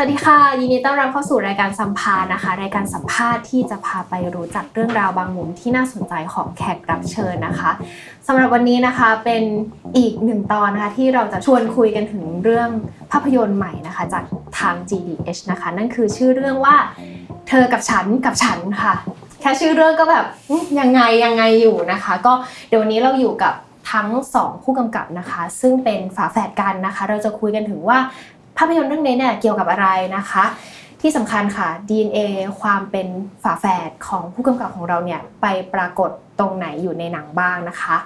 สวัสดีค่ะ ยินดีต้อนรับเข้าสู่รายการสัมภาษณ์นะคะรายการสัมภาษณ์ที่จะพาไปรู้จักเรื่องราวบางมุมที่น่าสนใจของแขกรับเชิญนะคะสำหรับวันนี้นะคะเป็นอีกหนึ่งตอนนะคะที่เราจะชวนคุยกันถึงเรื่องภาพยนตร์ใหม่นะคะ จากทาง GDH นะคะ นั่นคือชื่อเรื่องว่าเธอกับฉันกับฉันค่ะ แค่ชื่อเรื่องก็แบบยังไงยังไงอยู่นะคะ ก็เดี๋ยววันนี้เราอยู่กับทั้งสองผู้กำกับนะคะ ซึ่งเป็นฝาแฝดกันนะคะ เราจะคุยกันถึงว่า ภาพยนตร์เรื่องนี้เนี่ยเกี่ยวกับอะไรนะคะ ที่สำคัญค่ะ DNA ความเป็นฝาแฝดของผู้กำกับของเราเนี่ยไปปรากฏตรงไหนอยู่ในหนังบ้างนะคะ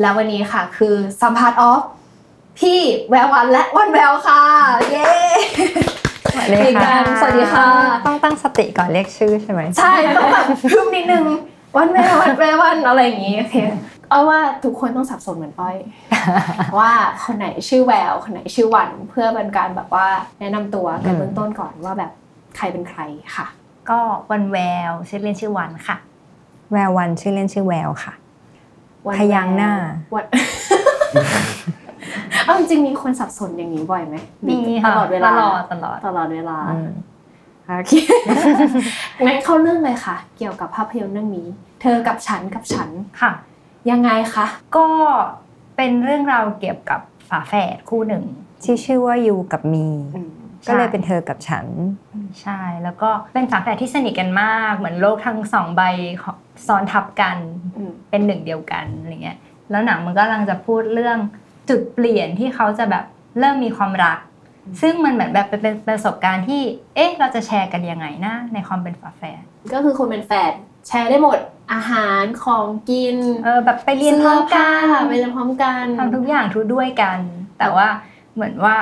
แล้ววันนี้ค่ะคือสัมภาษณ์ออฟพี่แวววันและวันแววค่ะ เย้สวัสดีอีกค่ะแล้วสวัสดีค่ะ ต้องตั้งสติก่อนเรียกชื่อใช่ไหมใช่ต้องแบบพึมนิดนึงวันแวววันแวววันอะไรอย่างงี้โอเค เอาว่าทุกคนต้องสับสนเหมือนป้อย ว่าคนไหนชื่อแวว คนไหนชื่อวัน เพื่อเป็นการแบบว่าแนะนำตัวกันเบื้องต้นก่อนว่าแบบใครเป็นใครค่ะ ก็วันแววชื่อเล่นชื่อวันค่ะ แวววันชื่อเล่นชื่อแววค่ะวันพยางค์หน้าวันเอาจริงๆมีคนสับสนอย่างนี้บ่อยไหมมีตค่ะลอดเวลาตลอดตลอดตลอดเวลาอืมโอเคงั้นเข้าเรื่องเลยค่ะ เกี่ยวกับภาพยนตร์เรื่องนี้ เธอกับฉันกับฉันค่ะ ยังไงคะ ก็เป็นเรื่องราวเกี่ยวกับฝาแฝดคู่หนึ่ง ที่ชื่อว่ายูกับมีอืมก็เลยเป็นเธอกับฉัน ใช่ แล้วก็เป็นฝาแฝดที่สนิทกันมาก เหมือนโลกทั้งสองใบของซ้อนทับกันอืมเป็นหนึ่งเดียวกันอะไรเงี้ย แล้วหนังมันก็กำลังจะพูดเรื่องจุดเปลี่ยนที่เขาจะแบบเริ่มมีความรัก ซึ่งมันเหมือนแบบเป็นประสบการณ์ที่ เอ๊ะ เราจะแชร์กันยังไงนะในความเป็นฝาแฝด ก็คือคนเป็นแฟน แชร์ได้หมดอาหารของกินเออแบบไปเรียนพร้อมกัเสื้ผ้านไปเรียนพร้อมกันทำทุกอย่างทุกด้วยกัน แต่ว่าเหมือนว่า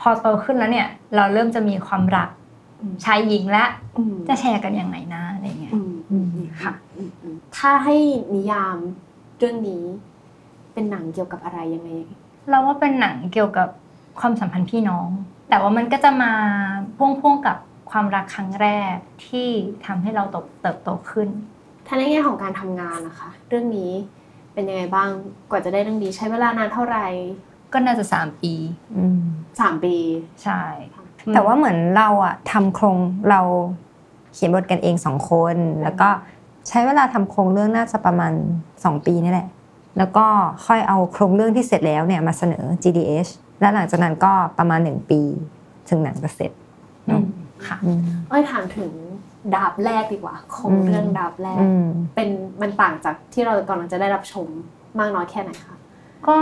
พอโตขึ้นแล้วเนี่ย เราเริ่มจะมีความรักอืมชายหญิงและอืมจะแชร์กันยังไงนะอะไรเงี้ยอืมอืมอืมค่ะอืมอืมถ้าให้นิยามเรื่องนี้ เป็นหนังเกี่ยวกับอะไรยังไง เราว่าเป็นหนังเกี่ยวกับความสัมพันธ์พี่น้อง แต่ว่ามันก็จะมาพ่วงๆกับ ความรักครั้งแรกที่ทำให้เราเติบโตขึ้น ถ้าในแง่ของการทำงานนะคะ เรื่องนี้เป็นยังไงบ้างกว่าจะได้เรื่องนี้ใช้เวลานานเท่าไหร่ก็น่าจะสามปี อืมสามปี ใช่แต่ว่าเหมือนเราอะทำโครงเราเขียนบทกันเองสองคน แล้วก็ใช้เวลาทำโครงเรื่องน่าจะประมาณ 2 ปีนี่แหละ แล้วก็ค่อยเอาโครงเรื่องที่เสร็จแล้วเนี่ยมาเสนอ GDH และหลังจากนั้นก็ประมาณ 1 ปี ถึงหนังจะเสร็จ อืม ค่ะอืมเอ้ยถามถึงดาบแรกดีกว่าโครงอืมเรื่องดาบแรกอืมเป็นมันต่างจากที่เรากำลังจะได้รับชมมากน้อยแค่ไหนคะก็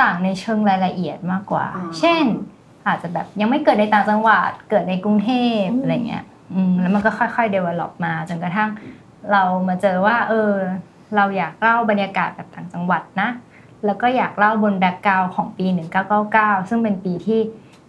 ต่างในเชิงรายละเอียดมากกว่าอ่าเช่น อาจจะแบบยังไม่เกิดในต่างจังหวัดเกิดในกรุงเทพอืมอะไรเงี้ยอืมแล้วมันก็ค่อยๆ develop มาจนกระทั่งเรามาเจอว่า เออ เราอยากเล่าบรรยากาศแบบต่างจังหวัดนะ แล้วก็อยากเล่าบนแบ็กกราวของปี 1999 ซึ่งเป็นปีที่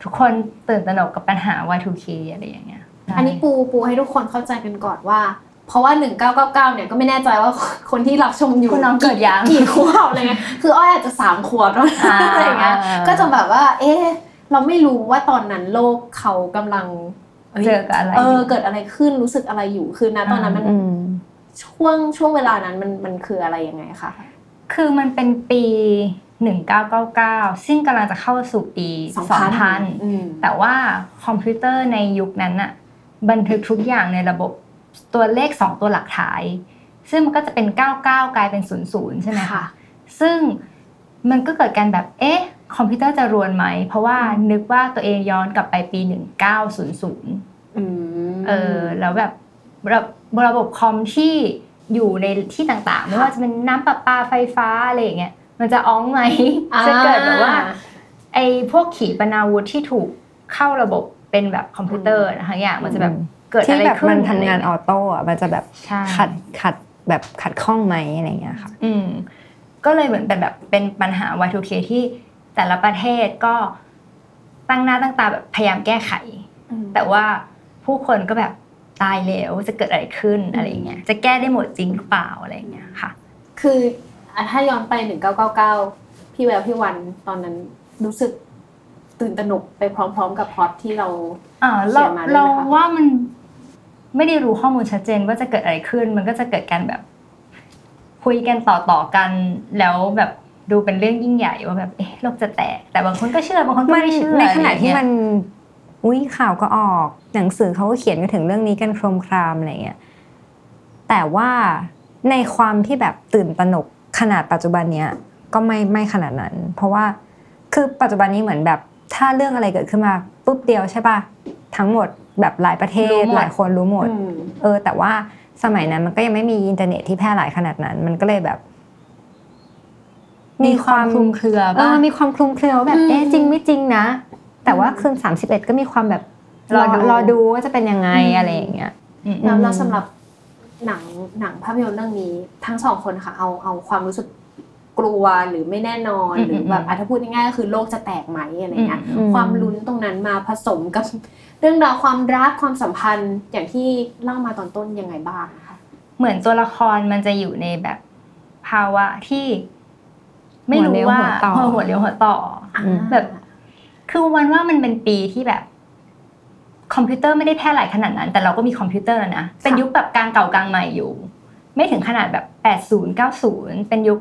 ทุกคนตื่นตระหนกกับปัญหา Y2K อะไรอย่างเงี้ยอันนี้ปูปูให้ทุกคนเข้าใจกันก่อนว่า เพราะว่า 1999 เนี่ยก็ไม่แน่ใจว่าคนที่รับชมอยู่คุณน้องเกิดยังกี่ขวบอะไรเงี้ยคืออ้อยอาจจะสามขวบแล้วนะอ่าอะไรเงี้ยอ่าก็จะแบบว่า เอ๊ะเราไม่รู้ว่าตอนนั้นโลกเขากำลังเจอกับอะไรเออเกิดอะไรขึ้นรู้สึกอะไรอยู่คือนะตอนนั้นมันอืมช่วงช่วงเวลานั้นมันมันคืออะไรยังไงคะคือมันเป็นปี 1999 ซึ่งกำลังจะเข้าสู่ปี 2000อืมแต่ว่าคอมพิวเตอร์ในยุคนั้นน่ะบันทึกทุกอย่างในระบบตัวเลข 2 ตัวหลักท้าย ซึ่งมันก็จะเป็น 99 กลายเป็น 00 ใช่ไหมคะ ซึ่งมันก็เกิดการแบบ เอ๊ะ คอมพิวเตอร์จะรวนไหม เพราะว่านึกว่าตัวเองย้อนกลับไปปี 1900อืมเออ แล้วแบบระระบบคอมที่อยู่ในที่ต่างๆ ไม่ว่าจะเป็นน้ำประปาไฟฟ้าอะไรอย่างเงี้ย มันจะอ้องไหมจะเกิดแบบว่าไอ้พวกขีปนาวุธที่ถูกเข้าระบบเป็นแบบคอมพิวเตอร์นะคะอย่างมันจะแบบเกิดที่อะไรแบบขึ้นมันทำงานออะอโต้อะมันจะแบบใช่ขัดขัดแบบขัดข้องไหมอะไรอย่างเงี้ยค่ะอืมก็เลยเหมือนเป็นแบบเป็นปัญหา Y2K ที่แต่ละประเทศก็ตั้งหน้าตั้งตาแบบพยายามแก้ไขอืมแต่ว่าผู้คนก็แบบตายแล้วจะเกิดอะไรขึ้นอะไรเงี้ยจะแก้ได้หมดจริงหรือเปล่าอะไรเงี้ยค่ะ คือ อะถ้าย้อนไป1999พี่แววพี่วันตอนนั้นรู้สึกตื่นตระหนกไปพร้อม ๆ กับพล็อตที่เราอ่าเขีเรายนมาด้วยไหมคะเราว่ามันไม่ได้รู้ข้อมูลชัดเจนว่าจะเกิดอะไรขึ้น มันก็จะเกิดการแบบ คุยกันต่อต่อๆกันแล้วแบบดูเป็นเรื่องยิ่งใหญ่ว่าแบบเอ๊ะโลกจะแตก แต่บางคนก็เชื่อบางคนก็มันไม่เชื่อในขณะที่อไรมัน อุ้ยข่าวก็ออก หนังสือเขาก็เขียนกันถึงเรื่องนี้กันโครมครามอะไรเงี้ยแต่ว่าในความที่แบบตื่นตระหนก ขนาดปัจจุบันเนี้ยก็ไม่ไม่ขนาดนั้น เพราะว่าคือปัจจุบันนี้เหมือนแบบถ้าเรื่องอะไรเกิดขึ้นมาปุ๊บเดียวใช่ป่ะทั้งหมดแบบหลายประเทศหลายคนรู้หมดอืมเออ แต่ว่าสมัยนั้นมันก็ยังไม่มีอินเทอร์เน็ตที่แพร่หลายขนาดนั้น มันก็เลยแบบ มีความคลุมเครือเอป่ะอมีความคลุมเครือว่าแบบอืมเอ๊ะจริงไม่จริงนะ แต่ว่าคืนสามสิบเอ็ดก็มีความแบบรอรอดูรอดูว่าจะเป็นยังไงอะไรอย่างเงี้ยอืมแล้วอืมแล้วสำหรับ หนังหนังภาพยนตร์เรื่องนี้ทั้งสองคนค่ะเอาเอาความรู้สึกกลัวหรือไม่แน่นอนอืมหรือแบบอืมอะถ้าพูดง่ายๆก็คือโลกจะแตกไหมอะไรเงี้ยอืมความลุ้นตรงนั้นมาผสมกับเรื่องราวความรักความสัมพันธ์อย่างที่เล่ามาตอนต้นยังไงบ้างคะเหมือนตัวละครมันจะอยู่ในแบบภาวะที่ ไม่รู้ว่าหัวเลี้ยวหัวต่อเออหัวเลี้ยวหัวต่ออืมแบบ คือวันว่ามันเป็นปีที่แบบ คอมพิวเตอร์ไม่ได้แพร่หลายขนาดนั้น แต่เราก็มีคอมพิวเตอร์แล้วนะเป็นยุคแบบกลางเก่ากลางใหม่อยู่ ไม่ถึงขนาดแบบ 80 90 เป็นยุค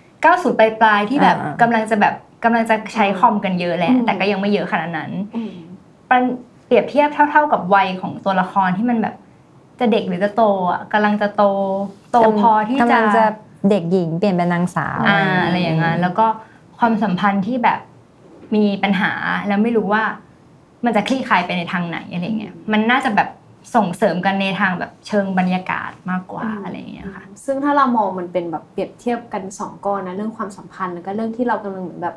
90 ปลายปลายๆที่แบบอ่ากำลังจะแบบกำลังจะใช้คอมกันเยอะแหละแต่ก็ยังไม่เยอะขนาดนั้นอืมมันเปรียบเทียบเท่า ๆกับวัยของตัวละครที่มันแบบ จะเด็กหรือจะโตอะกำลังจะโตโตพอที่กำจะลังจะเด็กหญิงเปลี่ยนเป็นนางสาวอ่าอะไรอย่างนั้นแล้วก็ความสัมพันธ์ที่แบบมีปัญหาแล้วไม่รู้ว่า มันจะคลี่คลายไปในทางไหนอะไรเงี้ยมันน่าจะแบบส่งเสริมกันในทางแบบเชิงบรรยากาศมากกว่าอะไรอย่างเงี้ยค่ะ ซึ่งถ้าเรามองมันเป็นแบบเปรียบเทียบกันสองก้อนนะเรื่องความสัมพันธ์แล้วก็เรื่องที่เรากำลังเหมือนแบบ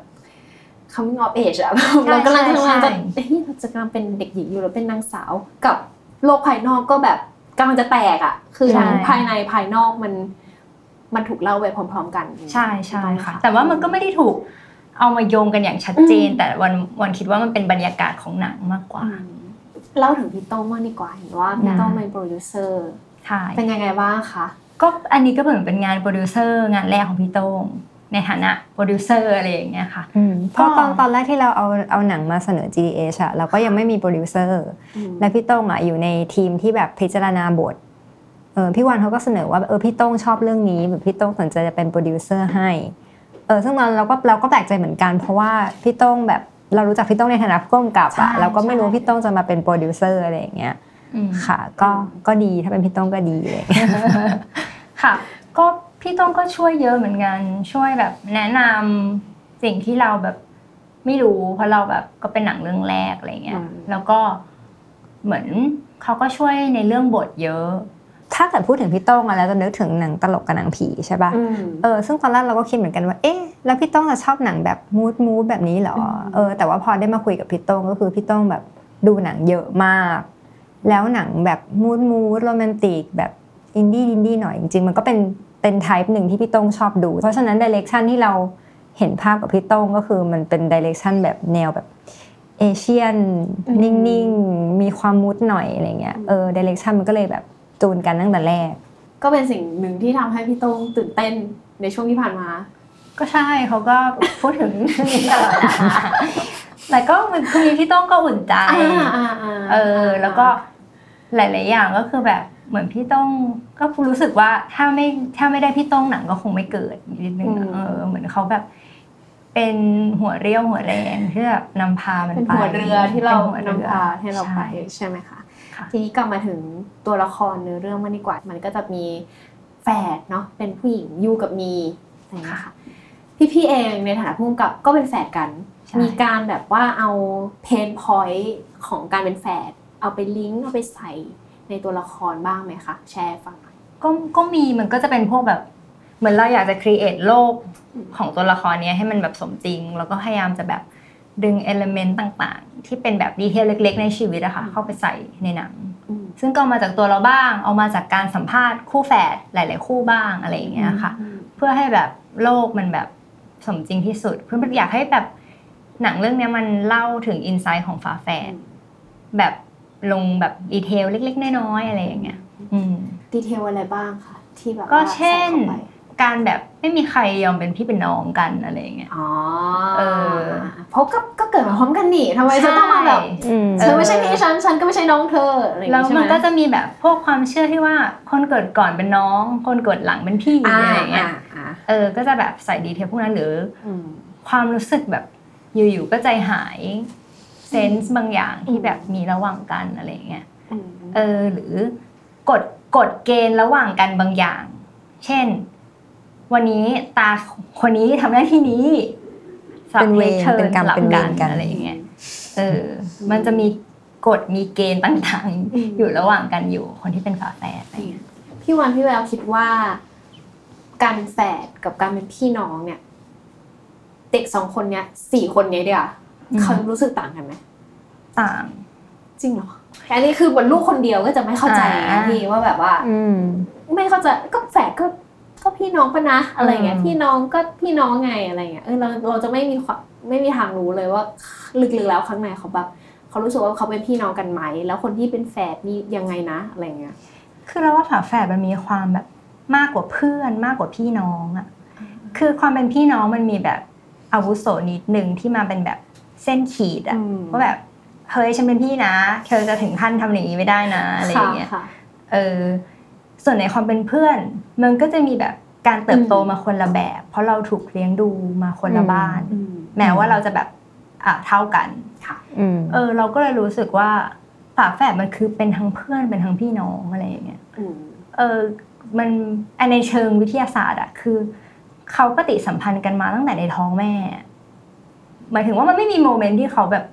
coming of age อะใช่เรากำลังใช่กำลังจะใช่เฮ้ยเราจะกำลังเป็นเด็กหญิงอยู่แล้วเป็นนางสาวกับโลกภายนอกก็แบบกำลังจะแตกอะคือทั้งภายในภายนอกมันมันถูกเล่าไปพร้อม ๆ กัน ใช่ใช่ถูกต้องไหมค่ะ แต่ว่ามันก็ไม่ได้ถูก เอามาโยงกันอย่างชัดเจนอืมแต่วันวันคิดว่ามันเป็นบรรยากาศของหนังมากกว่าอืมเล่าถึงพี่โต้งบ้างดีกว่าเห็นว่าพี่โต้งเป็นโปรดิวเซอร์ใช่เป็นยังไงบ้างคะก็อันนี้ก็เหมือนเป็นงานโปรดิวเซอร์งานแรกของพี่โต้งในฐานะโปรดิวเซอร์อะไรอย่างเงี้ยค่ะอืมเพราะตอนก็ตอนแรกที่เราเอาเอาหนังมาเสนอ GDH อะเราก็ยังไม่มีโปรดิวเซอร์และพี่โต้งอะอยู่ในทีมที่แบบพิจารณาบทเออพี่วันเขาก็เสนอว่าเออพี่โต้งชอบเรื่องนี้แบบพี่โต้งสนใจจะเป็นโปรดิวเซอร์ให้เออซึ่งตอนนั้นเราก็เราก็แปลกใจเหมือนกัน เพราะว่าพี่โต้งแบบเรารู้จักพี่โต้งในฐานะผู้กำกับใช่อะเราก็ไม่รู้ใช่ว่าพี่โต้งจะมาเป็นโปรดิวเซอร์อะไรอย่างเงี้ยอืมค่ะ ก็ก็ดีถ้าเป็นพี่โต้งก็ดีเลยค่ะ ก็พี่โต้งก็ช่วยเยอะเหมือนกัน ช่วยแบบแนะนำสิ่งที่เราแบบไม่รู้ เพราะเราแบบก็เป็นหนังเรื่องแรกอะไรเงี้ยอืมแล้วก็เหมือนเขาก็ช่วยในเรื่องบทเยอะ ถ้าเกิดพูดถึงพี่โต้งอะแล้วจะนึกถึงหนังตลกกับหนังผีใช่ปะอืมเออซึ่งตอนแรกเราก็คิดเหมือนกันว่าเอ๊ะแล้วพี่โต้งจะชอบหนังแบบ mood mood แบบนี้เหรออืมเออแต่ว่าพอได้มาคุยกับพี่โต้งก็คือพี่โต้งแบบดูหนังเยอะมาก แล้วหนังแบบ mood mood โรแมนติกแบบอินดี้อินดี้หน่อยจริงๆมันก็เป็นเป็น type หนึ่งที่พี่โต้งชอบดู เพราะฉะนั้น direction ที่เราเห็นภาพกับพี่โต้งก็คือมันเป็นดิเรกชันแบบแนวแบบเอเชียนอืมนิ่งๆ มีความมูดหน่อยอะไรเงี้ยเออดิเรกชันมันก็เลยแบบ จูนกันตั้งแต่แรก ก็เป็นสิ่งหนึ่งที่ทำให้พี่โต้งตื่นเต้นในช่วงที่ผ่านมา ก็ใช่เขาก็พูดถึงเรื่องนี้ตลอดแต่ก็มันคือพี่ต้องก็อุ่นใจเออ แล้วก็หลาย ๆ อย่างก็คือแบบเหมือนพี่ต้องก็รู้สึกว่าถ้าไม่ถ้าไม่ได้พี่ต้องหนังก็คงไม่เกิดนิดนึงเออเหมือนเขาแบบ เป็นหัวเรี่ยวหัวแรงที่แบบนำพามันเป็นหัวเรือที่เรานำพาให้เราไปใช่ไหมคะ ทีนี้กลับมาถึงตัวละครในเรื่องมันดีกว่า มันก็จะมีแฝดเนาะเป็นผู้หญิงยูกับมีอะไรอย่างเงี้ยค่ะพี่ๆเองในฐานะผู้กำกับก็เป็นแฝดกันใช่มีการแบบว่าเอาเพนพอยต์ของการเป็นแฝดเอาไปลิงก์เอาไปใส่ในตัวละครบ้างไหมคะแชร์ให้ฟังหน่อยก็ก็มีมันก็จะเป็นพวกแบบเหมือนเราอยากจะ create โลกอืมของตัวละครเนี้ยให้มันแบบสมจริง แล้วก็พยายามจะแบบ ดึง element ต่างๆ ที่เป็นแบบ detail เล็ก ๆ ในชีวิตอะค่ะเข้าไปใส่ในหนังอืมซึ่งก็เอามาจากตัวเราบ้าง เอามาจากการสัมภาษณ์คู่แฝดหลาย ๆ คู่บ้างอะไรอย่างเงี้ยค่ะอืมเพื่อให้แบบโลกมันแบบสมจริงที่สุด เพื่ออยากให้แบบหนังเรื่องเนี้ยมันเล่าถึง insight ของฝาแฝดแบบลงแบบ detail เล็ก ๆ น้อยๆอะไรอย่างเงี้ยอืม detail อะไรบ้างคะที่แบบก็ว่าเช่นใส่เข้าไป การแบบไม่มีใครยอมเป็นพี่เป็นน้องกันอะไรอย่างเงี้ยอ๋อเออเพราะก็ก็เกิดมาพร้อมกันนี่ทำไมจะต้องมาแบบอืมเธอไม่ใช่พี่ฉันฉันก็ไม่ใช่น้องเธออะไรอย่างแล้วงี้ใช่ไหมมันก็จะมีแบบพวกความเชื่อที่ว่าคนเกิดก่อนเป็นน้อง คนเกิดหลังเป็นพี่อ่าอะไรอย่างเงี้ยอ่าอ่าเออ ก็จะแบบใส่ detail พวกนั้นหรืออืมความรู้สึกแบบอยู่ๆก็ใจหายเซนส์บางอย่างที่แบบมีระหว่างกันอะไรอย่างเงี้ยอืมเออหรือกฎกฎเกณฑ์ระหว่างกันบางอย่าง เช่น วันนี้ตาคนนี้ทำหน้าที่นี้สับเป็นเวรทิร์เป็นกรรมสลับเป็นเวรกันอะไรอย่างเงี้ยเออ มันจะมีกฎมีเกณฑ์ต่างๆ อยู่ระหว่างกันอยู่คนที่เป็นฝาแฝดอะไรอย่างเงี้ยพี่วันพี่แววคิดว่า การเป็นแฝดกับการเป็นพี่น้องเนี่ย เด็กสองคนเนี้ยสี่คนเนี้ยเดียวอืมเขารู้สึกต่างกันไหมต่าง จริงเหรออันนี้คือบนลูกคนเดียวก็จะไม่เข้าใจอ่านะพี่ว่าแบบว่า อืมไม่เข้าใจก็แฝดก็ ก็พี่น้องปะนะอะไรเงี้ยอืมพี่น้องก็พี่น้องไงอะไรเงี้ยเออเราเราจะไม่มีความไม่มีทางรู้เลยว่าลึกๆแล้วข้างในเขาแบบเขารู้สึกว่าเขาเป็นพี่น้องกันไหม แล้วคนที่เป็นแฝดนี่ยังไงนะอะไรเงี้ยคือเราว่าฝาแฝดมันมีความแบบมากกว่าเพื่อนมากกว่าพี่น้องอะคือความเป็นพี่น้องมันมีแบบอาวุโสนิดหนึ่งที่มาเป็นแบบเส้นขีดอะอืมว่าแบบเฮ้ยฉันเป็นพี่นะ เธอจะถึงขั้นทำอย่างนี้ไม่ได้นะอะไรอย่างเงี้ยค่ะเออ ส่วนในความเป็นเพื่อน มันก็จะมีแบบการเติบโตอืมมาคนละแบบ เพราะเราถูกเลี้ยงดูมาคนละอืมบ้านอืมแม้ว่าเราจะแบบอะเท่ากันค่ะอืมเออ เราก็เลยรู้สึกว่าฝาแฝดมันคือเป็นทั้งเพื่อนเป็นทั้งพี่น้องอะไรอย่างเงี้ยอืมเออมันอันในเชิงวิทยาศาสตร์อะคือเขาปฏิสัมพันธ์กันมาตั้งแต่ในท้องแม่ หมายถึงว่ามันไม่มีโมเมนต์ที่เขาแบบ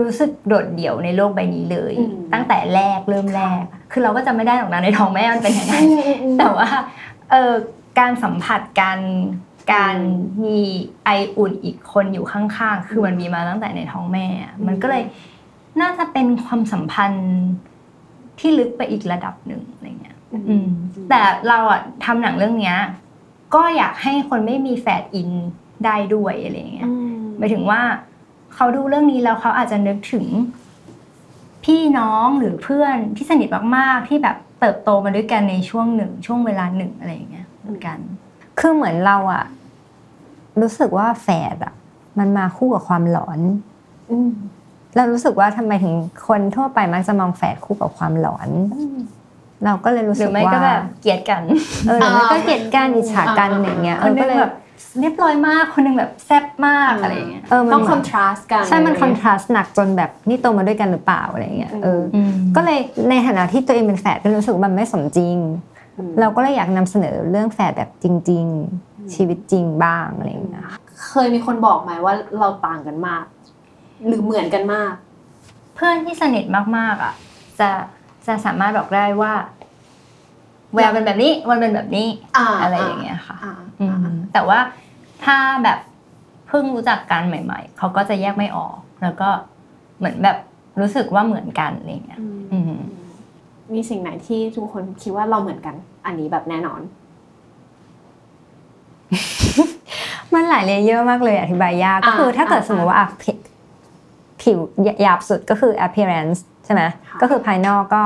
รู้สึกโดดเดี่ยวในโลกใบนี้เลยอืมตั้งแต่แรกเริ่มแรก คือเราก็จะไม่ได้หรอกนะในท้องแม่มันเป็นยังไงแต่แต่ว่าเออการสัมผัสการการอืมมีไออุ่นอีกคนอยู่ข้างๆ คือมันมีมาตั้งแต่ในท้องแม่อะอืมมันก็เลยน่าจะเป็นความสัมพันธ์ที่ลึกไปอีกระดับหนึ่งอะไรเงี้ยอืมแต่เราอะทำหนังเรื่องเนี้ย ก็อยากให้คนไม่มีแฟดอินได้ด้วยอะไรเงี้ยอืมหมายถึงว่า เขาดูเรื่องนี้แล้วเขาอาจจะนึกถึง พี่น้องหรือเพื่อนที่สนิทมากๆที่แบบเติบโตมาด้วยกันในช่วงหนึ่ง ช่วงเวลาหนึ่งอะไรอย่างเงี้ยเหมือนกัน คือเหมือนเราอะรู้สึกว่าแฝดอะมันมาคู่กับความหลอนอืมเรารู้สึกว่าทำไมถึงคนทั่วไปมักจะมองแฝดคู่กับความหลอน เราก็เลยรู้หสึรืกอไม่ว่าก็แบบเกลียดกัน เออหรือไม่ก็เกลียดกันอิจฉากันอย่างเงี้ยคเอนอหนึก็งเลยแบบ เรียบร้อยมากคนหนึงแบบแซ่บมากอะไรอย่างเงี้ยเออมันต้องเหคมือนนทราสต์กันใช่มันคอนทราสต์หนักจนแบบนี่โตมาด้วยกันหรือเปล่าอะไรเงี้ยเอออก็เลยในฐานะที่ตัวเองเป็นแฝดก็รู้สึกว่ามันไม่สมจริงอืมเราก็เลยอยากนำเสนอเรื่องแฝดแบบจริง ๆ ชีวิตจริงบ้างอะไรอย่างเงี้ยค่ะเคยมีคนบอกไหมว่าเราต่างกันมาก หรือเหมือนกันมาก เพื่อนที่สนิทมากๆอะ จะจะสามารถบอกได้ว่า แววเป็นแบบนี้วันเป็นแบบนี้อ่าอะไรอย่างเงี้ยค่ะอ่าอือ่ามแต่ว่าถ้าแบบเพิ่งรู้จักกันใหม่ ๆเขาก็จะแยกไม่ออก แล้วก็เหมือนแบบรู้สึกว่าเหมือนกันอะไรเงี้ยอืมมีสิ่งไหนที่ทุกคนคิดว่าเราเหมือนกัน อันนี้แบบแน่นอน มันหลายเลเยอร์มากเลยอธิบายยากก็อ่าคือถ้าเกิดอ่าสมมติว่าอะผิวผิวหยาบสุดก็คือ appearance ใช่ไหมค่ะก็คือภายนอกก็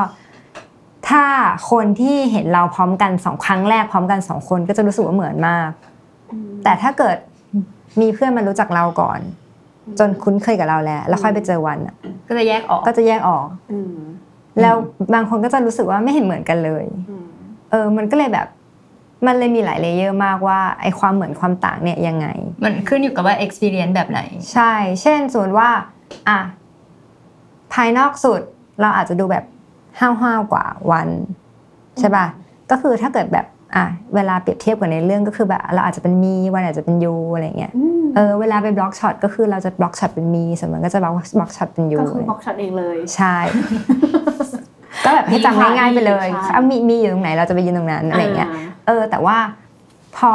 ถ้าคนที่เห็นเราพร้อมกันสองครั้งแรกพร้อมกันสองคนก็จะรู้สึกว่าเหมือนมาก แต่ถ้าเกิดมีเพื่อนมารู้จักเราก่อน จนคุ้นเคยกับเราแล้ว แล้วค่อยไปเจอวันอะก็จะแยกออกก็จะแยกออกอืมแล้วบางคนก็จะรู้สึกว่าไม่เห็นเหมือนกันเลยอืมเออ มันก็เลยแบบมันเลยมีหลาย layer มากว่าไอความเหมือนความต่างเนี่ยยังไง มันขึ้นอยู่กับว่า experience แบบไหน ใช่ เช่นสมมติว่า อะภายนอกสุดเราอาจจะดูแบบ ห้าวห้าวๆกว่าวันใช่ป่ะก็คือถ้าเกิดแบบอะเวลาเปรียบเทียบกับในเรื่องก็คือแบบเราอาจจะเป็นมีวันอาจจะเป็นยูอะไรเงี้ยอืมเออเวลาไป block shot ก็คือเราจะ block shot เป็นมีส่วนมันก็จะ block block shot เป็นยูก็คือบล็อกช็อตเองเลยใช่ ก็แบบให้จำง่ายๆไปเลยใช่เอามีมีอยู่ตรงไหนเราจะไปยืนตรงนั้นอะไรเงี้ยเออ แต่ว่าพอ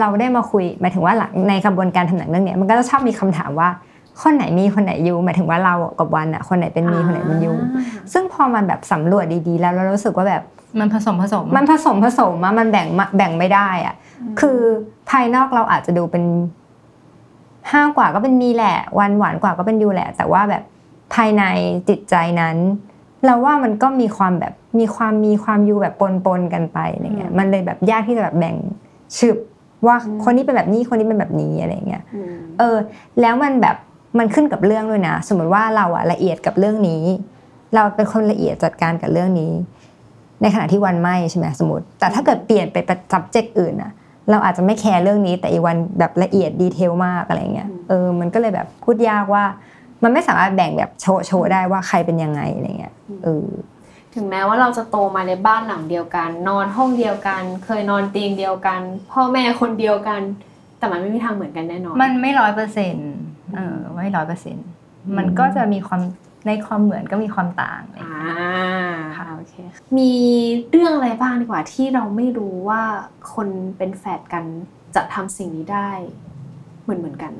เราได้มาคุยหมายถึงว่าหลังในกระบวนการทำหนังเรื่องเนี้ยมันก็จะชอบมีคำถามว่า คนไหนมีคนไหนยูหมายถึงว่าเรากับวันอะคนไหนเป็นมีคนไหนเป็นยูซึ่งพอมันแบบสำรวจดีๆ แล้วเรารู้สึกว่าแบบมันผสมผสม มันผสมผสมอะมันแบ่งมาแบ่งไม่ได้อะคือภายนอกเราอาจจะดูเป็นห้าวกว่าก็เป็นมีแหละ วันหวานกว่าก็เป็นยูแหละ แต่ว่าแบบภายในจิตใจนั้น เราว่ามันก็มีความแบบมีความมีความยูแบบปนๆกันไปอะไรเงี้ยมันเลยแบบยากที่จะแบบแบ่งฉึบว่าอืมคนนี้เป็นแบบนี้คนนี้เป็นแบบนี้อะไรเงี้ยอืมเออ แล้วมันแบบ มันขึ้นกับเรื่องด้วยนะ สมมติว่าเราอะละเอียดกับเรื่องนี้ เราเป็นคนละเอียดจัดการกับเรื่องนี้ ในขณะที่วันไม่ใช่ไหมสมมติ แต่ถ้าเกิดเปลี่ยนไปเป็น subject อื่นอะเราอาจจะไม่แคร์เรื่องนี้ แต่อีกวันแบบละเอียดดีเทลมากอะไรเงี้ยเออมันก็เลยแบบพูดยากว่า มันไม่สามารถแบ่งแบบโชว์โชว์ได้ว่าใครเป็นยังไงอะไรเงี้ยเออถึงแม้ว่าเราจะโตมาในบ้านหลังเดียวกัน นอนห้องเดียวกัน เคยนอนเตียงเดียวกัน พ่อแม่คนเดียวกัน แต่มันไม่มีทางเหมือนกันแน่นอน มันไม่ร้อยเปอร์เซ็นต์ เออไม่ร้อยเปอร์เซ็นต์มันก็จะมีความในความเหมือนก็มีความต่างอะไรอย่างอ่าเงี้ยค่ะโอเคมีเรื่องอะไรบ้างดีกว่าที่เราไม่รู้ว่าคนเป็นแฝดกันจะทำสิ่งนี้ได้เหมือนเหมือนกัน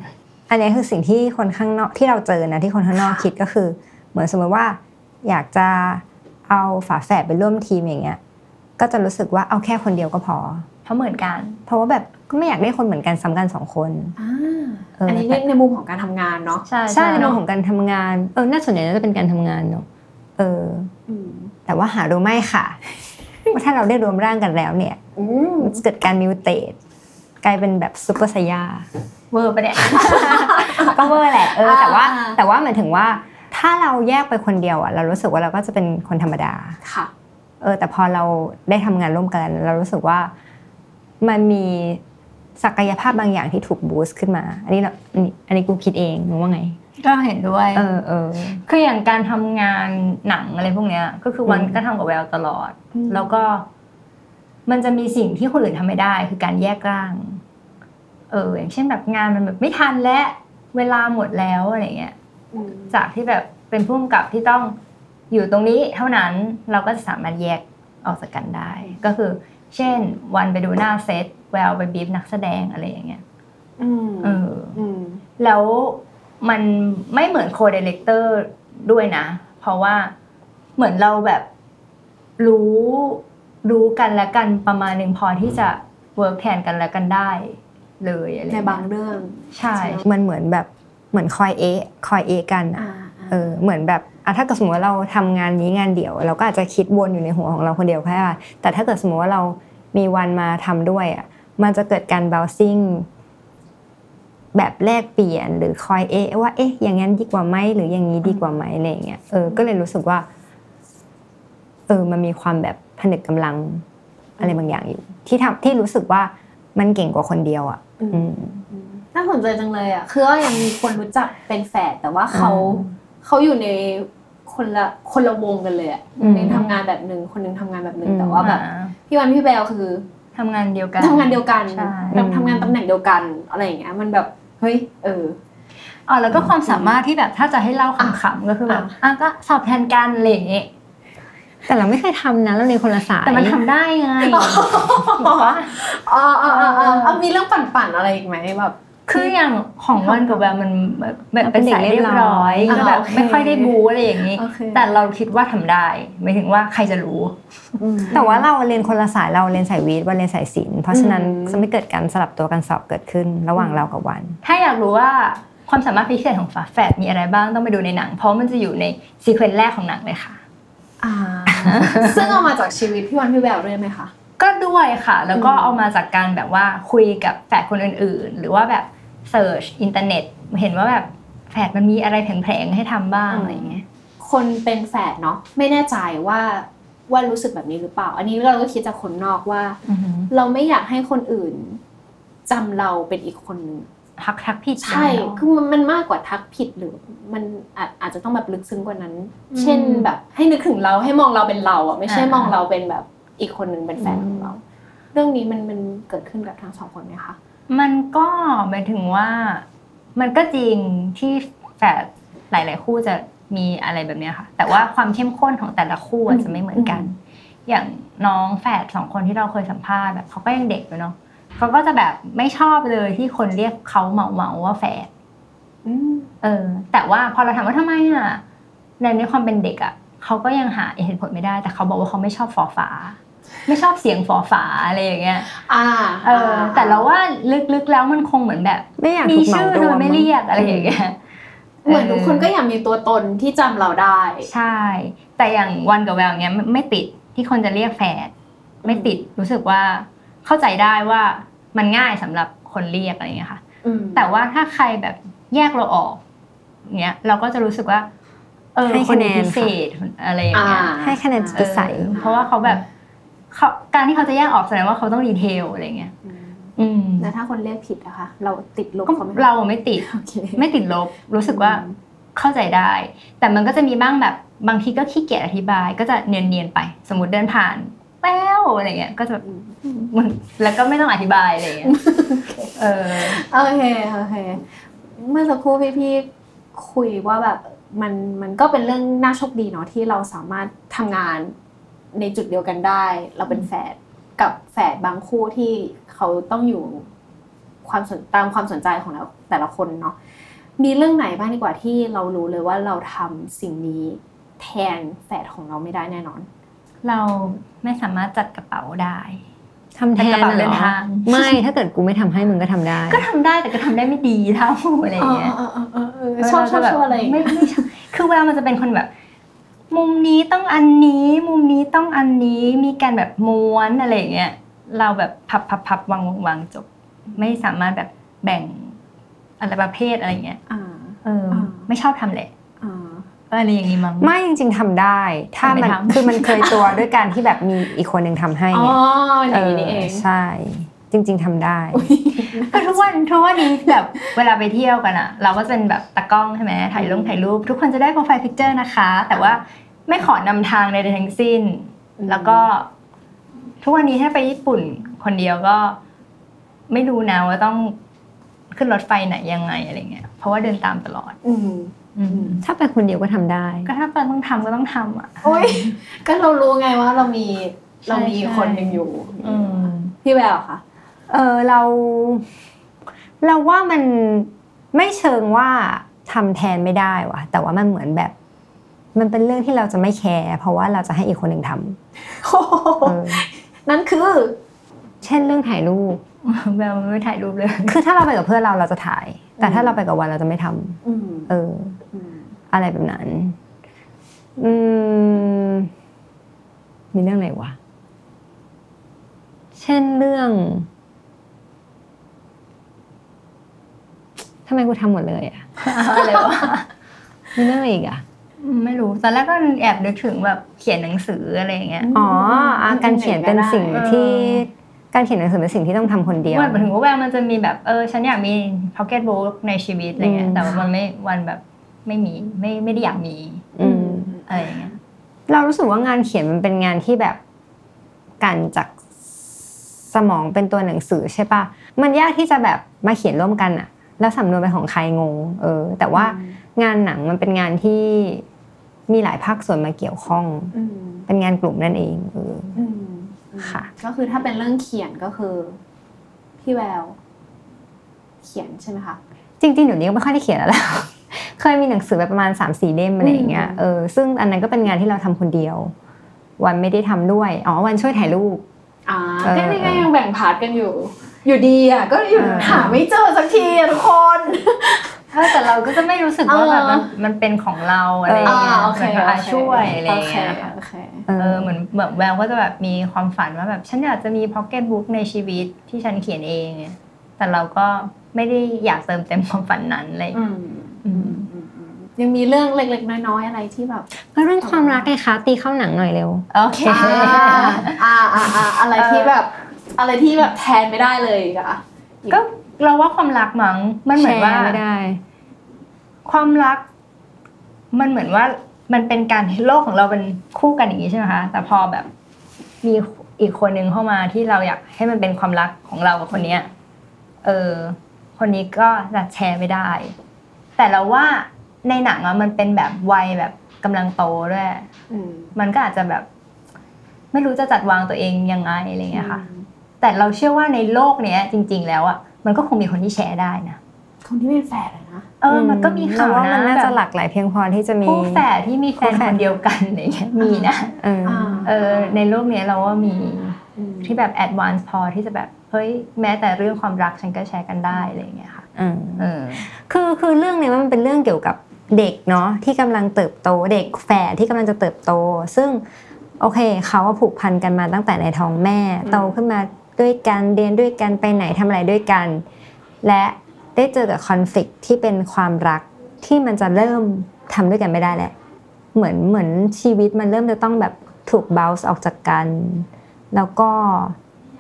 อันนี้คือสิ่งที่คนข้างนอกที่เราเจอนะที่คนข้างนอกค่ะคิดก็คือ เหมือนสมมติว่าอยากจะเอาฝาแฝดไปร่วมทีมอย่างเงี้ย ก็จะรู้สึกว่าเอาแค่คนเดียวก็พอ เพราะเหมือนกัน เพราะว่าแบบ ก็ไม่อยากได้คนเหมือนกันซ้ำกันสองคนอ่าเอออัอันนี้ในในมุมของการทำงานเนาะใช่ใช่ในเรื่องของการทำงานเออน่าสนใจน่าจะเป็นการทำงานเนอะเอออืมแต่ว่าหารู้ไหมค่ะว่าถ้าเราได้รวมร่างกันแล้วเนี่ยอืมมันจะเกิดการ mutate กลายเป็นแบบซูเปอร์ไซยาเวอร์ปะเนี่ยก็เวอร์แหละเออแต่ว่าอ่าแต่ว่าหมายถึงว่า ถ้าเราแยกไปคนเดียวอะเรารู้สึกว่าเราก็จะเป็นคนธรรมดาค่ะเออแต่พอเราได้ทำงานร่วมกัน เรารู้สึกว่ามันมี ศักยภาพบางอย่างที่ถูก boost ขึ้นมา อันนี้เราอันนี้อันนี้กูคิดเองมึงว่าไง ก็เห็นด้วย เออเออคืออย่างการทำงานหนังอะไรพวกเนี้ย ก็คือวันอืมก็ทำกับแววตลอดอืมแล้วก็ มันจะมีสิ่งที่คนอื่นทำไม่ได้ คือการแยกร่าง เออ อย่างเช่นแบบงานมันแบบไม่ทันและเวลาหมดแล้วอะไรเงี้ยอืมจากที่แบบเป็นผู้กำกับที่ต้องอยู่ตรงนี้เท่านั้นเราก็จะสามารถแยกออกจากกันได้ ก็คือ เช่น วันไปดูหน้าเซตแววไปบีบนักแสดงอะไรอย่างเงี้ยอืมเอออืมแล้วมันไม่เหมือน co-director ด้วยนะ เพราะว่าเหมือนเราแบบรู้รู้กันและกันประมาณหนึ่งพอที่จะ work แทนกันและกันได้เลยอะไรในเงี้ยบางเรื่องใช่ มันเหมือนแบบเหมือนคอยเอะคอยเอะกันอะอ่าเออเหมือนแบบอะถ้าเกิดสมมติว่าเราทำงานนี้งานเดี่ยว เราก็อาจจะคิดวนอยู่ในหัวของเราคนเดียวแค่ว่าแต่ถ้าเกิดสมมติว่าเรา มีวันมาทำด้วยอะมันจะเกิดการ bouncing แบบแลกเปลี่ยนหรือคอยเอะว่าเอ๊ะอย่างนั้นดีกว่าไหมหรืออย่างนี้ดีกว่าไหมอะไรอย่างเงี้ยเออก็เลยรู้สึกว่า เออมันมีความแบบผนึกกำลังอะไรบางอย่างอยู่ ที่ทำที่รู้สึกว่ามันเก่งกว่าคนเดียวอะอืมอืมอืมน่าสนใจจังเลยอะคือว่ายังมีคนรู้จักเป็นแฝดแต่ว่าเขาอืมเขาอยู่ใน คนละคนละวงกันเลยอะอืมหนึ่งทำงานแบบหนึ่งคนหนึงทำงานแบบหนึ่งอืมแต่ว่าแบบอ่าพี่วันพี่แบลคือทำงานเดียวกันทำงานเดียวกันใช่แบบทำงานตำแหน่งเดียวกันอะไรอย่างเงี้ยมันแบบเฮ้ยเอออ๋อแล้วก็ความสามารถที่แบบถ้าจะให้เล่าขำๆก็คือแบบอะอะก็สอบแทนกันอะไรอย่างเงี้ยแต่เราไม่เคยทำนะเราเรียนคนละสายแต่มันทำได้ไงบอกว่าอ๋ออ๋ออ๋ออ๋อเออเอามีเรื่องปั่นๆอะไรอีกไหมแบบ คืออย่างของวันกับแบบมันแบบแบบเป็นสายเรียบร้อยอ่าก็แบบโอเคไม่ค่อยได้บูอะไรอย่างนี้โอเคแต่เราคิดว่าทำได้หมายถึงว่าใครจะรู้ แต่ว่าเราเรียนคนละสายเราเรียนสายวิทย์วันเรียนสายศิลป์เพราะฉะนั้นอืมจะไม่เกิดการสลับตัวกันสอบเกิดขึ้นระหว่างเรากับวัน ถ้าอยากรู้ว่าความสามารถพิเศษของฝาแฝดมีอะไรบ้างต้องไปดูในหนัง เพราะมันจะอยู่ในซีเควนต์แรกของหนังเลยค่ะอ่าซึ่งเอามาจากชีวิตพี่วันพี่แบลด้วยไหมคะก็ด้วยค่ะ แล้วก็อืมเอามาจากการแบบว่าคุยกับแฝดคนอื่น ๆ หรือว่าแบบ search อินเทอร์เน็ตเห็นว่าแบบแฝดมันมีอะไรแผลงๆให้ทำบ้างอะไรอย่างเงี้ยคนเป็นแฝดเนาะไม่แน่ใจว่าว่ารู้สึกแบบนี้หรือเปล่า อันนี้เราก็คิดจากคนนอกว่าเราไม่อยากให้คนอื่นจำเราเป็นอีกคนนึงทักทักผิดใช่เหรอคือมันมันมากกว่าทักผิดหรือ มันอาจอาจจะต้องแบบลึกซึ้งกว่านั้นอืมเช่นแบบให้นึกถึงเราให้มองเราเป็นเราอะไม่ใช่อ่ามองเราเป็นแบบอีกคนนึงเป็นแฟนของเรา เรื่องนี้มันมันเกิดขึ้นกับทั้งสองคนไหมคะ มันก็หมายถึงว่า มันก็จริงที่แฝดหลาย ๆ คู่จะมีอะไรแบบเนี้ยค่ะ แต่ว่าความเข้มข้นของแต่ละคู่อาจจะไม่เหมือนกัน อย่างน้องแฝดสองคนที่เราเคยสัมภาษณ์แบบเขาก็ยังเด็กอยู่เนาะเขาก็จะแบบไม่ชอบเลยที่คนเรียกเขาเหมาเหมาๆว่าแฝดอืมเออ แต่ว่าพอเราถามว่าทำไมอะในในความเป็นเด็กอะเขาก็ยังหาเหตุผลไม่ได้ แต่เขาบอกว่าเขาไม่ชอบฟอฝา ไม่ชอบเสียงฟอฝาอะไรอย่างเงี้ย อ่าเออ แต่เราว่าลึกๆแล้วมันคงเหมือนแบบไม่อยากมีถูกเหมาชื่อรโดวยมไม่เรียกอะไรอย่างเงี้ยเหมือนทุกคนก็อยากมีตัวตนที่จำเราได้ ใช่ แต่อย่างวันกับแววเงี้ยไม่ไม่ติดที่คนจะเรียกแฝดไม่ติดรู้สึกว่าเข้าใจได้ว่ามันง่ายสำหรับคนเรียกอะไรอย่างเงี้ยค่ะอืมแต่ว่าถ้าใครแบบแยกเราออกเนี้ยเราก็จะรู้สึกว่า เออให้คนคะแนนี้นพิเศษอะไรอย่างเงี้ยอ่าให้คะแนนจิตเออใสเพราะว่าเขาแบบ เขาการที่เขาจะแยกออกแสดงว่าเขาต้องดีเทลอะไรเงี้ยอืมอืมแล้วถ้าคนเรียกผิดอะคะ เราติดลบก็เขาไหมเราไม่ติดโอเคไม่ติดลบรู้สึกว่าเข้าใจได้ แต่มันก็จะมีบ้างแบบบางทีก็ขี้เกียจอธิบาย ก็จะเนียนๆไป สมมติเดินผ่านแป้วอะไรเงี้ยก็จะแบบมันแล้วก็ไม่ต้องอธิบายอะไรเงี้ยเออโอเคโอเคเมื่อสักครู่พี่พี่ๆคุยว่าแบบมันมันก็เป็นเรื่องน่าโชคดีเนาะที่เราสามารถทำงาน ในจุดเดียวกันได้ เราเป็นแฝดกับแฝดบางคู่ที่เขาต้องอยู่ความสนตามความสนใจของเราแต่ละคนเนาะมีเรื่องไหนบ้างดีกว่าที่เรารู้เลยว่าเราทำสิ่งนี้แทนแฝดของเราไม่ได้แน่นอน เราไม่สามารถจัดกระเป๋าได้ทำแทนแต่กระเป๋าเหเดิรนอทางไม่ถ้าเกิดกูไม่ทำให้มึงก็ทำได้ ก็ทำได้แต่ก็ทำได้ไม่ดีเท่าอะไรเงี้ยเออเออเออเออชอบชอบเราจะชอบอะไรอย่างไม่เงี้ยไม่ชอบคือเวลามันจะเป็นคนแบบ มุมนี้ต้องอันนี้ มุมนี้ต้องอันนี้มีการแบบม้วนอะไรอย่างเงี้ยเราแบบพับพับพับวางวางวางจบ ไม่สามารถแบบแบ่งอะไรประเภทอะไรเงี้ยอ่า เอออาไม่ชอบทำแหละอ่า อะไรอย่างงี้มั้ง ไม่จริงๆทำได้ ถ้ามันไม่ทำ คือมันเคยตัวด้วยการที่แบบมีอีกคนหนึ่งทำให้อ๋อไงอย่างนี้นี่เองใช่ จริง ๆทำได้ก็ทุกวันทุกวันนี้แบบเวลาไปเที่ยวกันอะเราก็จะเป็นแบบตากล้องใช่ไหมถ่ายลงถ่ายรูป ทุกคนจะได้ profile picture นะคะ แต่ว่าไม่ขอนำทางใดๆทั้งสิ้นอืมแล้วก็ ทุกวันนี้ถ้าไปญี่ปุ่นคนเดียวก็ไม่รู้นะว่าต้องขึ้นรถไฟไหนยังไงอะไรเงี้ยเพราะว่าเดินตามตลอด อืมอืมถ้าไปคนเดียวก็ทำได้ ก็ถ้าเปิดต้องทำก็ต้องทำอะโอ้ยก็เรารู้ไงว่าเรามีใช่เรามีคนหนึ่งอยู่อืมพี่แววค่ะ เออเรา เราว่ามันไม่เชิงว่าทำแทนไม่ได้ว่ะ แต่ว่ามันเหมือนแบบ มันเป็นเรื่องที่เราจะไม่แคร์เพราะว่าเราจะให้อีกคนหนึ่งทำเออนั่นคือ เช่นเรื่องถ่ายรูปแบบไม่ถ่ายรูปเลย คือถ้าเราไปกับเพื่อนเราเราจะถ่าย แต่ถ้าเราไปกับวันเราจะไม่ทำอืมเอออืมอะไรแบบนั้น อืม มีเรื่องอะไรวะ เช่นเรื่อง ทำไมกูทำหมดเลยอะอะไรวะมีเรื่องอะไรอีกอะอืมไม่รู้ตอนแรกก็แอบนึกถึงแบบเขียนหนังสืออะไรอย่างเงี้ยอ๋ออะการเขียนเป็นสิ่งเออที่การเขียนหนังสือเป็นสิ่งที่ต้องทำคนเดียวว่าหมายถึงว่าแววมันจะมีแบบเออฉันอยากมี pocket book ในชีวิตอะไรเงี้อืยมแต่ว่ามันไม่วันแบบไม่มีไม่ไม่ได้อยากมีอืมอะไรอย่างเงี้ยเรารู้สึกว่างานเขียนมันเป็นงานที่แบบกันจากสมองเป็นตัวหนังสือใช่ปะมันยากที่จะแบบมาเขียนร่วมกันอะ แล้วสำนวนเป็นของใครงงเออแต่ว่างานหนังมันเป็นงานที่มีหลายภาคส่วนมาเกี่ยวข้องอืมเป็นงานกลุ่มนั่นเองเอออืมค่ะ ก็คือถ้าเป็นเรื่องเขียนก็คือ พี่แวว เขียนใช่ไหมคะจริงๆเดี๋ยวนี้ก็ไม่ค่อยได้เขียนแล้วล่ะเคยมีหนังสือแบบประมาณ3ามสี่เล่มอะไรอย่างเงี้ยอืมเออซึ่งอันนั้นก็เป็นงานที่เราทำคนเดียว วันไม่ได้ทำด้วยอ๋อวันช่วยถ่ายรูปอ่าเออก็นี่ก็ยังแบ่งพาร์ทกันอยู่ อยู่ดีอะก็อยู่เออหาไม่เจอสักทีอะทุกคนเออแต่เราก็จะไม่รู้สึกว่าแบบเออมันมันเป็นของเราอะไรอย่างเงี้ยอ่าโอเคหมือนกับอะช่วยอะไรอย่างโอเคเงี้ยค่ะโอเคเอเอออเหมือนแบบแววก็จะแบบมีความฝันว่าแบบฉันอยากจะมี pocket book ในชีวิตที่ฉันเขียนเองอะแต่เราก็ไม่ได้อยากเติมเต็มความฝันนั้นอะไรอย่างอืเลยมอืมอืมอืม ยังมีเรื่องเล็กๆ น้อยๆ อะไรที่แบบ ก็เรื่องความรักไงคะตีเข้าหนังหน่อยเร็ว โอเค อ่าอ่าอ่าอ่าอะไรที่แบบ อะไรที่แบบแทนไม่ได้เลยอะก็เราว่าความรักมั้งมันเหมือนว่าแชร์ไม่ได้ ความรัก มันเหมือนว่ามันเป็นการโลกของเราเป็นคู่กันอย่างนี้ใช่ไหมคะแต่พอแบบมีอีกคนหนึ่งเข้ามาที่เราอยากให้มันเป็นความรักของเรากับคนเนี้ย เออ คนนี้ก็จะแชร์ไม่ได้ แต่เราว่าในหนังอะมันเป็นแบบวัยแบบกำลังโตด้วยอืมมันก็อาจจะแบบ ไม่รู้จะจัดวางตัวเองยังไงอะไรเงี้ยค่ะ แต่เราเชื่อว่าในโลกเนี้ยจริง ๆ แล้วอะมันก็คงมีคนที่แชร์ได้นะคนที่เป็นแฝดอะนะเออมันก็มีข่าวเรว่านะมันน่าจะแบบหลากหลายเพียงพอที่จะมีคู่แฝดที่มีแฟนคู่แฝคดนเดียวกันอะไรเงี้ยมีนะเอออ่าเออในโลกเนี้ยเราว่ามีอืมที่แบบแอดวานซ์พอที่จะแบบเฮ้ยแม้แต่เรื่องความรักฉันก็แชร์กันได้อะไรเงี้ยค่ะอืมเออคือคือเรื่องเนี้ยมันเป็นเรื่องเกี่ยวกับเด็กเนาะที่กำลังเติบโตเด็กแฝดที่กำลังจะเติบโต ซึ่งโอเคเขาว่าผูกพันกันมาตั้งแต่ในท้องแม่โตขึ้นมา ด้วยกันเรียนด้วยกันไปไหนทำอะไรด้วยกัน และได้เจอกับคอนฟ lict ที่เป็นความรักที่มันจะเริ่มทำด้วยกันไม่ได้แหละเหมือนเหมือนชีวิตมันเริ่มจะต้องแบบถูก bounce ออกจากกัน แล้วก็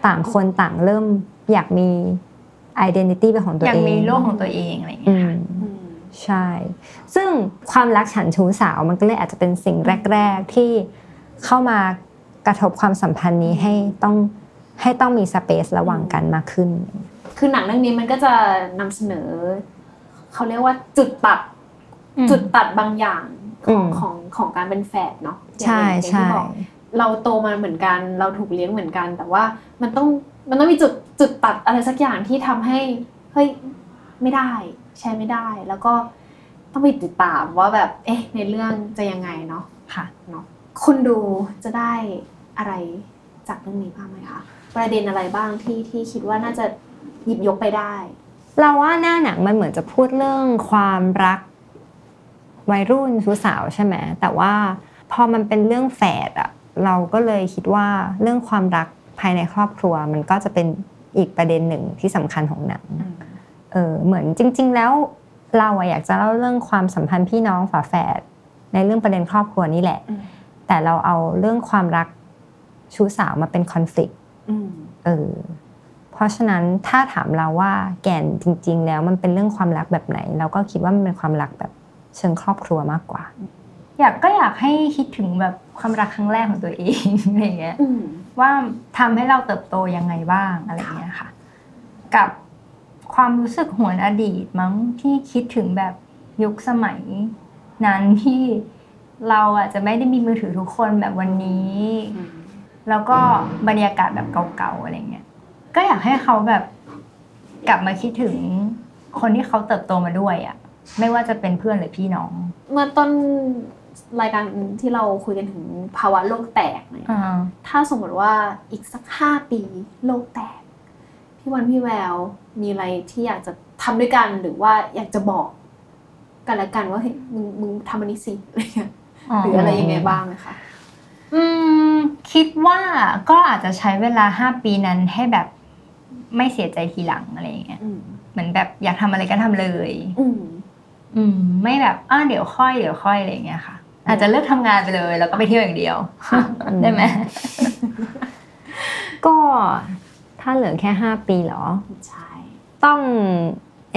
ต่างคนต่างเริ่มอยากมี identity เป็นของตัวอเองยากมีโลกของตัวเองอะไรอย่างเงี้อืยมใช่ ซึ่งความรักฉันชู้สาวมันก็เลยอาจจะเป็นสิ่งแรก ๆ ที่เข้ามากระทบความสัมพันธ์นี้ให้ต้อง ให้ต้องมีสเปซระหว่างกันมากขึ้น คือหนังเรื่องนี้มันก็จะนำเสนอ เขาเรียกว่าจุดตัดอืมจุดตัดบางอย่างขอืองมของของการเป็นแฝดเนาะใช่อย่างอย่างใช่ที่บอกเราโตมาเหมือนกันเราถูกเลี้ยงเหมือนกัน แต่ว่ามันต้องมันต้องมีจุดจุดตัดอะไรสักอย่างที่ทำให้เฮ้ยไม่ได้ใช้ไม่ได้ แล้วก็ต้องไปติดตามว่าแบบ เอ๊ะ ในเรื่องจะยังไงเนาะค่ะเนาะคนดูจะได้อะไรจากเรื่องนี้บ้างไหมคะ ประเด็นอะไรบ้างที่ที่คิดว่าน่าจะหยิบยกไปได้ เราว่าหน้าหนังมันเหมือนจะพูดเรื่องความรักวัยรุ่นชู้สาวใช่ไหมแต่ว่าพอมันเป็นเรื่องแฝดอะเราก็เลยคิดว่าเรื่องความรักภายในครอบครัว มันก็จะเป็นอีกประเด็นหนึ่งที่สำคัญของหนังเออเหมือนจริง ๆ แล้วเราอะอยากจะเล่าเรื่องความสัมพันธ์พี่น้องฝาแฝดในเรื่องประเด็นครอบครัวนี่แหละอืมแต่เราเอาเรื่องความรักชู้สาวมาเป็นคอน FLICT อืม เออเพราะฉะนั้นถ้าถามเราว่าแก่นจริง ๆ แล้วมันเป็นเรื่องความรักแบบไหน เราก็คิดว่ามันเป็นความรักแบบเชิงครอบครัวมากกว่า อยากก็อยากให้คิดถึงแบบความรักครั้งแรกของตัวเองอะไรอย่างเงี้ยอืมว่าทำให้เราเติบโตยังไงบ้างอะไรเงี้ยค่ะ กับความรู้สึกหวนอดีตมั้งที่คิดถึงแบบยุคสมัย นั้นที่เราอาจจะไม่ได้มีมือถือทุกคนแบบวันนี้ แล้วก็บรรยากาศแบบเก่าๆอะไรเงี้ยก็อยากให้เขาแบบกลับมาคิดถึงคนที่เขาเติบโตมาด้วยอะ่ะไม่ว่าจะเป็นเพื่อนหรือพี่น้อง เมื่อต้นรายการที่เราคุยกันถึงภาวะโลกแตกเนี่ยอ่าถ้าสมมติว่าอีกสักห้าปีโลกแตก พี่วันพี่แววมีอะไรที่อยากจะทำด้วยกันหรือว่าอยากจะบอกกันและกันว่าเฮ้ยมึงมึงทำอันนี้สิอะไรเงี้ยหรืออะไรยังไงบ้างไหมคะ อืมคิดว่าก็อาจจะใช้เวลาห้าปีนั้นให้แบบไม่เสียใจทีหลังอะไรอย่างเงี้ยอืมเหมือนแบบอยากทำอะไรก็ทำเลย อืม อืม ไม่แบบอ้าเดี๋ยวค่อยเดี๋ยวค่อยอะไรอย่างเงี้ยค่ะ อาจจะเลิกทำงานไปเลย แล้วก็ไปเที่ยวอย่างเดียว ได้ไหมก็ถ้าเหลือแค่ 5 ปีเหรอ ใช่ ต้อง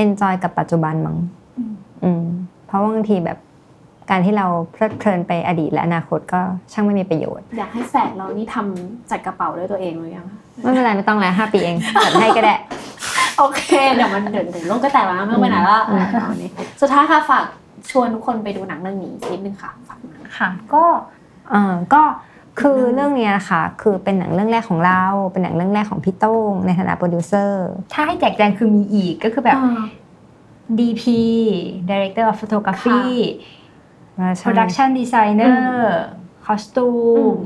enjoy กับปัจจุบันมั้งอืม อืมเพราะว่าบางทีแบบ การที่เราเพลิดเพลินไปอดีตและอนาคตก็ช่างไม่มีประโยชน์ อยากให้แฝดเรานี่ทำจัดกระเป๋าด้วยตัวเองหรือยังคะไม่เป็นไรไม่ต้องแล้วห้าปีเองจัดให้ก็ได้ โอเคเดี๋ยวมันเดี๋ยวเดี๋ยวโลกก็แตกแล้วนะไม่ต้องไปไหนละอืมเอาอันนี้สุดท้ายค่ะฝากชวนทุกคนไปดูหนังเรื่องนี้นิดนึงค่ะฝากหนังค่ะ ก็เออก็คือเรื่องเนี้ยนะคะคือเป็นหนังเรื่องแรกของเราเป็นหนังเรื่องแรกของพี่โต้งในฐานะโปรดิวเซอร์ถ้าให้แจกแจงคือมีอีกก็คือแบบ DP Director of Photography Production Designer Costume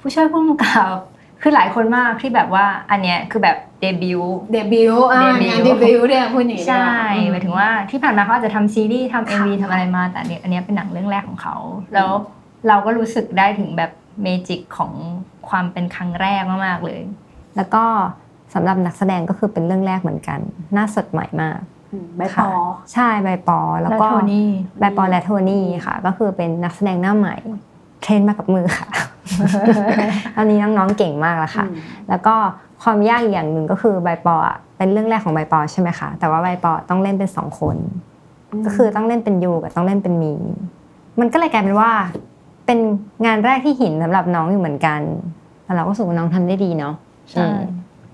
ผู้ช่วยผู้กำกับคือหลายคนมากที่แบบว่าอันเนี้ยคือแบบ debut debut อ่าเดบิวต์งานเดบิวต์เนี่ยพูดอย่างนี้ใช่ดีกว่าหมายถึงว่าที่ผ่านมาเขาอาจจะทำซีรีส์ทำ MV ทำอะไรมาแต่อันเนี้ยอันเนี้ยเป็นหนังเรื่องแรกของเขา แล้วเราก็รู้สึกได้ถึงแบบ magic ของความเป็นครั้งแรกมากๆเลย แล้วก็สำหรับนักแสดงก็คือเป็นเรื่องแรกเหมือนกัน น่าสดใหม่มากอืม ใบปค่ะอใช่ใบปอแล้วแล้วก็โทนี่ใบปอและโทนี่ค่ะ ก็คือเป็นนักแสดงหน้าใหม่ เทรนมากับมือค่ะตอนนี้น้องๆเก่งมากแล้วค่ะอืมแล้วก็ความยากอีกอย่างหนึ่งก็คือใบปออะเป็นเรื่องแรกของใบปอใช่ไหมคะแต่ว่าใบปอต้องเล่นเป็นสองคน ก็คือต้องเล่นเป็นยูกับต้องเล่นเป็นมีมันก็เลยกลายเป็นว่า เป็นงานแรกที่หินสำหรับน้องอยู่เหมือนกันแต่เราก็รู้สึกว่าน้องทำได้ดีเนาะใช่อืม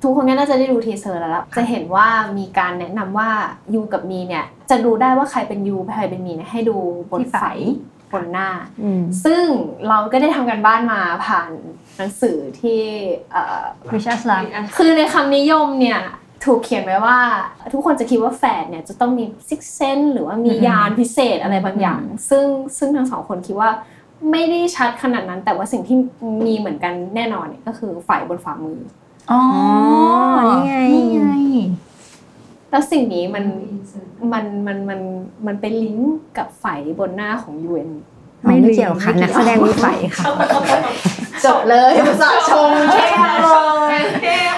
ทุกคนก็น่าจะได้ดู teaser แล้วล่ะจะเห็นว่ามีการแนะนำว่ายูกับมีเนี่ย จะดูได้ว่าใครเป็นยูใครเป็นมีเนี่ยให้ดูบนที่ไฟไฝบนหน้าอืมซึ่งเราก็ได้ทำกันบ้านมาผ่านหนังสือที่เอ่อริชาร์ดลักคือในคำนิยมเนี่ยถูกเขียนไว้ว่าทุกคนจะคิดว่าแฝดเนี่ยจะต้องมี sixth sense หรือว่ามีอืมญาณพิเศษอะไรบางอย่าง ซึ่งซึ่งทั้งสองคนคิดว่าไม่ได้ชัดขนาดนั้น แต่ว่าสิ่งที่มีเหมือนกันแน่นอนเนี่ยก็คือไฟบนฝ่ามือ อ๋อนี่ไงนี่ไง แล้วสิ่งนี้มันมันมันมันมันเป็นลิงก์กับไฟบนหน้าของ UN ไม่เกี่ยวค่ะนักแสดงมีไฟค่ะ จบเลยอุตส่าห์ชมเท่เลย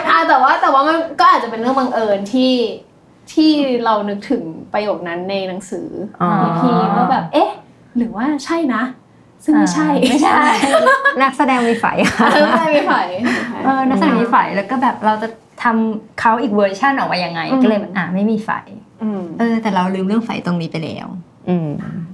อะแต่ว่าแต่ว่ามันก็อาจจะเป็นเรื่องบังเอิญที่ที่เรานึกถึงประโยคนั้นในหนังสือออพีว่าแบบ เอ๊ะ หรือว่าใช่นะ ซึ่งไม่ใช่ไม่ใช่ นักแสดงมีไฟค่ะเออไม่ไม่ไผ่เออนักแสดงมีไฟแล้วก็แบบเราจะทำเขาอีกเวอร์ชันออกมายังไง ก็เลยแบบอ่าไม่มีไฟอืมเออ แต่เราลืมเรื่องไฟตรงนี้ไปแล้ว อืม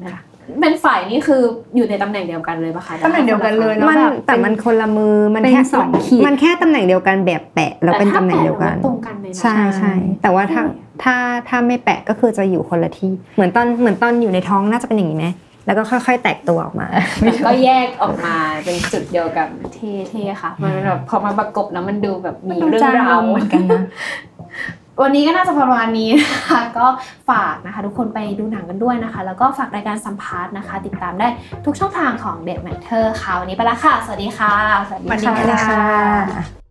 นะคะเป็นฝ่ายนี่คืออยู่ในตำแหน่งเดียวกันเลยปะคะตำแหน่งเดียวกันเลยมันแบบแต่มันคนละมือมันเป็นแค่สองขีดมันแค่ตำแหน่งเดียวกันแบบแปะแล้วเป็นตำแหน่งเดียวกันแต่ถ้าแปะแล้ตรงกันเลยนะใช่ใช่แต่ว่าถ้าถ้าถ้าไม่แปะก็คือจะอยู่คนละที่ เหมือนตอนเหมือนตอนอยู่ในท้องน่าจะเป็นอย่างนี้ไหม แล้วก็ค่อยๆ แตกตัวออกมาแต่ก็แยกออกมาเป็นจุดเดียวกันเท่ๆค่ะ มันแบบพอมาประกบแล้วมันดูแบบมีเรื่องราวเหมือนกันนะวันนี้ก็น่าจะประมาณนี้นะคะก็ฝากนะคะ ทุกคนไปดูหนังกันด้วยนะคะ แล้วก็ฝากรายการสัมภาษณ์นะคะ ติดตามได้ทุกช่องทางของ The Matter ค่ะวันนี้ไปละค่ะ สวัสดีค่ะ สวัสดีค่ะ